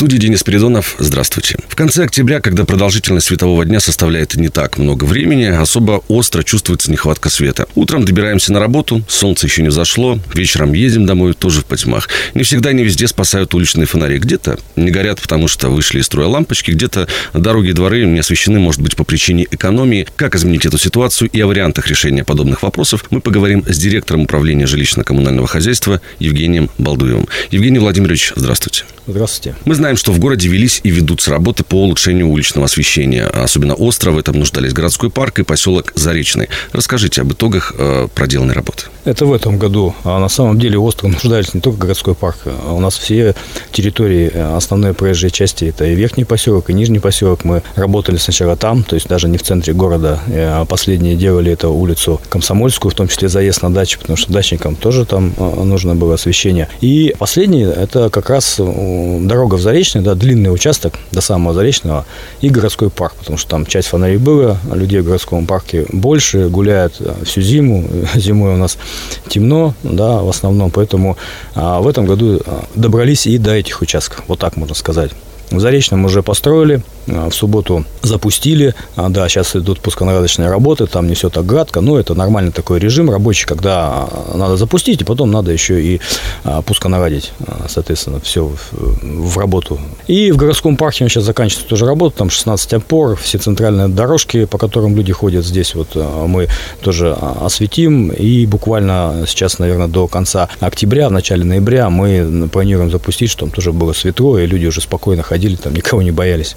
студии Денис Передонов. Здравствуйте. В конце октября, когда продолжительность светового дня составляет не так много времени, особо остро чувствуется нехватка света. Утром добираемся на работу, солнце еще не зашло, вечером едем домой, тоже в потьмах. Не всегда, не везде спасают уличные фонари. Где-то не горят, потому что вышли из строя лампочки, где-то дороги и дворы не освещены, может быть, по причине экономии. Как изменить эту ситуацию и о вариантах решения подобных вопросов мы поговорим с директором управления жилищно-коммунального хозяйства Евгением Балдуевым. Евгений Владимирович, здравствуйте. Здравствуйте. Мы знаем, что в городе велись и ведутся работы по улучшению уличного освещения. Особенно остро в этом нуждались городской парк и поселок Заречный. Расскажите об итогах э, проделанной работы. Это в этом году. А на самом деле остро нуждались не только городской парк. А у нас все территории э, основной проезжей части это и верхний поселок, и нижний поселок. Мы работали сначала там, то есть даже не в центре города. Э, а последние делали это улицу Комсомольскую, в том числе заезд на дачу, потому что дачникам тоже там нужно было освещение. И последний это как раз дорога в Заречный, да, длинный участок до самого Заречного и городской парк, потому что там часть фонарей было, людей в городском парке больше, гуляют всю зиму. Зимой у нас темно, да, в основном, поэтому а, в этом году а, добрались и до этих участков, вот так можно сказать. В Заречном уже построили, а, в субботу запустили. А, да, сейчас идут пусконарадочные работы, там не все так гладко, но это нормальный такой режим рабочий, когда надо запустить, и потом надо еще и пусконарадить, соответственно, все в, работу. И в городском парке сейчас заканчивается тоже работа, там 16 опор, все центральные дорожки, по которым люди ходят здесь, вот мы тоже осветим, и буквально сейчас, наверное, до конца октября, в начале ноября мы планируем запустить, чтобы тоже было светло, и люди уже спокойно ходили, там никого не боялись.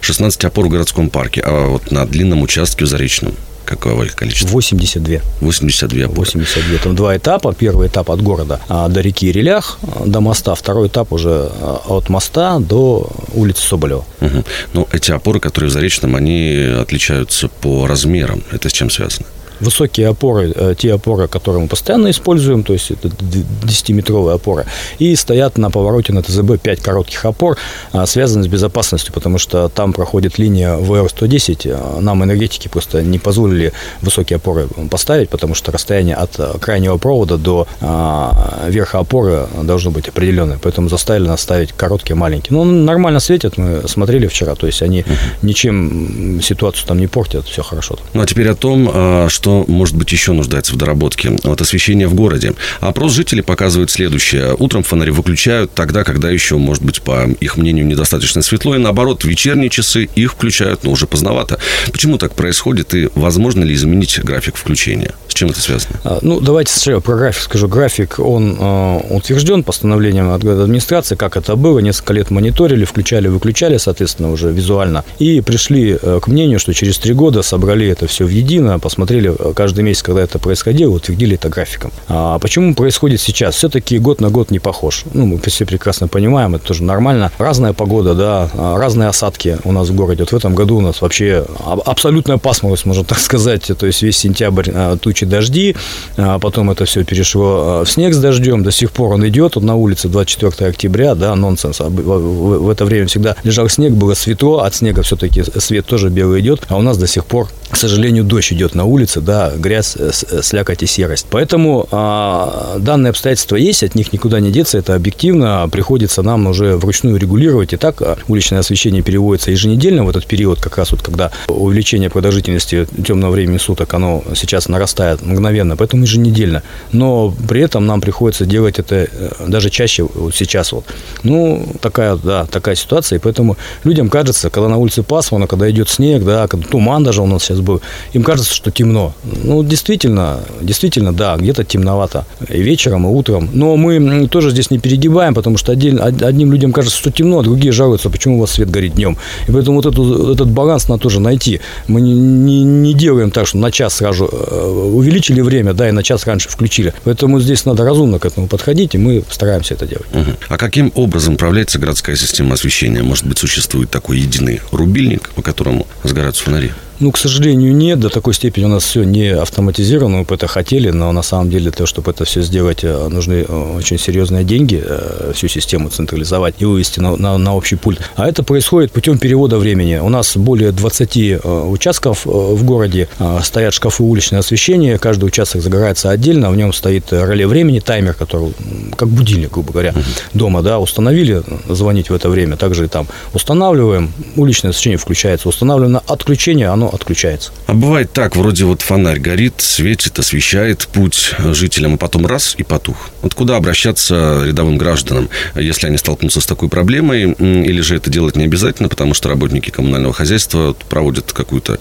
16 опор в городском парке, а вот на длинном участке в Заречном какое количество? 82. 82 опоры. 82. Там два этапа. Первый этап от города а, до реки Релях, а, до моста. Второй этап уже а, от моста до улицы Соболева. Угу. Ну, эти опоры, которые в Заречном, они отличаются по размерам. Это с чем связано? Высокие опоры, э, те опоры, которые мы постоянно используем, то есть это 10-метровые опоры, и стоят на повороте на ТЗБ 5 коротких опор, а, связанные с безопасностью, потому что там проходит линия ВР-110, а, нам энергетики просто не позволили высокие опоры поставить, потому что расстояние от э, крайнего провода до а, верха опоры должно быть определенное, поэтому заставили нас ставить короткие, маленькие. Ну, нормально светят, мы смотрели вчера, то есть они ничем ситуацию там не портят, все хорошо. Ну, а теперь о том, что что, может быть, еще нуждается в доработке. Вот освещение в городе. Опрос жителей показывает следующее. Утром фонари выключают тогда, когда еще, может быть, по их мнению, недостаточно светло. И наоборот, в вечерние часы их включают, но уже поздновато. Почему так происходит и возможно ли изменить график включения? С чем это связано? А, ну, давайте сначала про график скажу. График, он э, утвержден постановлением администрации, как это было. Несколько лет мониторили, включали, выключали, соответственно, уже визуально. И пришли э, к мнению, что через три года собрали это все в едино, посмотрели каждый месяц, когда это происходило, утвердили это графиком. А почему происходит сейчас? Все-таки год на год не похож. Ну, мы все прекрасно понимаем, это тоже нормально. Разная погода, да, а, разные осадки у нас в городе. Вот в этом году у нас вообще абсолютная пасмурность, можно так сказать. То есть весь сентябрь а, тучи дожди, а потом это все перешло в снег с дождем. До сих пор он идет. Вот на улице 24 октября, да, нонсенс. В это время всегда лежал снег, было светло, от снега все-таки свет тоже белый идет, а у нас до сих пор, к сожалению, дождь идет на улице, да, да, грязь, э, э, слякоть и серость. Поэтому а, данные обстоятельства есть, от них никуда не деться, это объективно, приходится нам уже вручную регулировать. И так а, уличное освещение переводится еженедельно в этот период, как раз вот когда увеличение продолжительности темного времени суток, оно сейчас нарастает мгновенно, поэтому еженедельно. Но при этом нам приходится делать это э, даже чаще вот сейчас вот. Ну, такая, да, такая ситуация, и поэтому людям кажется, когда на улице пасмурно, когда идет снег, да, когда туман даже у нас сейчас был, им кажется, что темно. Ну, действительно, действительно, да, где-то темновато. И вечером, и утром. Но мы тоже здесь не перегибаем, потому что один, одним людям кажется, что темно, а другие жалуются, почему у вас свет горит днем. И поэтому вот эту, этот баланс надо тоже найти. Мы не, не, не делаем так, что на час сразу э, увеличили время, да, и на час раньше включили. Поэтому здесь надо разумно к этому подходить, и мы стараемся это делать. Угу. А каким образом управляется городская система освещения? Может быть, существует такой единый рубильник, по которому сгораются фонари? Ну, к сожалению, нет. До такой степени у нас все не автоматизировано. Мы бы это хотели, но на самом деле для того, чтобы это все сделать, э, нужны э, очень серьезные деньги, э, всю систему централизовать и вывести на, на, на общий пульт. А это происходит путем перевода времени. У нас более 20 участков в городе, стоят шкафы уличного освещения, каждый участок загорается отдельно, в нем стоит реле времени, таймер, который, как будильник, грубо говоря, дома, да, установили звонить в это время, также и там устанавливаем, уличное освещение включается, устанавливаем на отключение, оно отключается. А бывает так, вроде вот фонарь горит, светит, освещает путь жителям, а потом раз и потух. Вот куда обращаться рядовым гражданам, если они столкнутся с такой проблемой, или же это делать не обязательно, потому что работники коммунального хозяйства проводят какой-то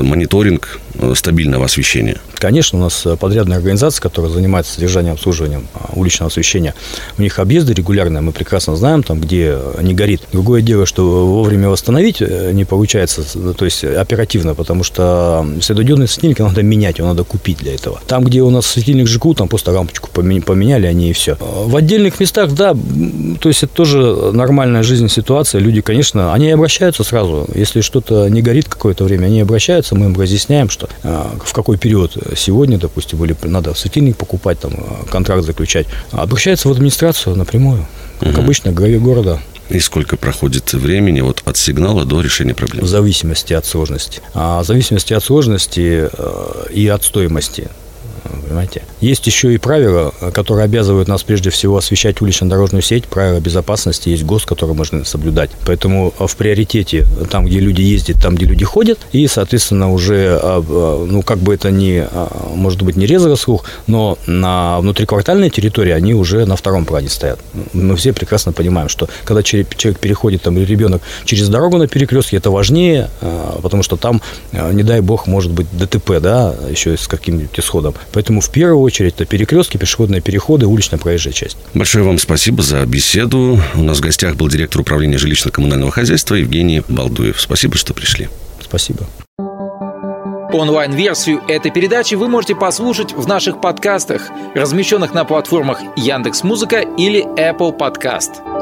мониторинг э, стабильного освещения? Конечно, у нас подрядная организация, которая занимается содержанием обслуживанием а, уличного освещения. У них объезды регулярные, мы прекрасно знаем, там, где не горит. Другое дело, что вовремя восстановить э, не получается, то есть оперативно, потому что светодиодный светильник надо менять, его надо купить для этого. Там, где у нас светильник ЖКУ, там просто рампочку поменяли они и все. В отдельных местах, да, то есть это тоже нормальная жизнь ситуация. Люди, конечно, они обращаются сразу. Если что-то не горит какое-то время, они обращаются, мы им разъясняем, что э, в какой период сегодня, допустим, или надо светильник покупать, там, э, контракт заключать. Обращаются в администрацию напрямую, как угу. обычно, главе города. И сколько проходит времени вот от сигнала до решения проблемы? В зависимости от сложности. А в зависимости от сложности э, и от стоимости понимаете? Есть еще и правила, которые обязывают нас прежде всего освещать улично-дорожную сеть, правила безопасности, есть ГОСТ, который можно соблюдать. Поэтому в приоритете там, где люди ездят, там, где люди ходят, и, соответственно, уже, а, а, ну, как бы это ни, а, может быть, не резало слух, но на внутриквартальной территории они уже на втором плане стоят. Мы все прекрасно понимаем, что когда человек переходит, там, или ребенок через дорогу на перекрестке, это важнее, потому что там, не дай бог, может быть ДТП, да, еще с каким-нибудь исходом. Поэтому в первую очередь это перекрестки, пешеходные переходы, уличная проезжая часть. Большое вам спасибо за беседу. У нас в гостях был директор управления жилищно-коммунального хозяйства Евгений Балдуев. Спасибо, что пришли. Спасибо. Онлайн-версию этой передачи вы можете послушать в наших подкастах, размещенных на платформах Яндекс.Музыка или Apple Podcast.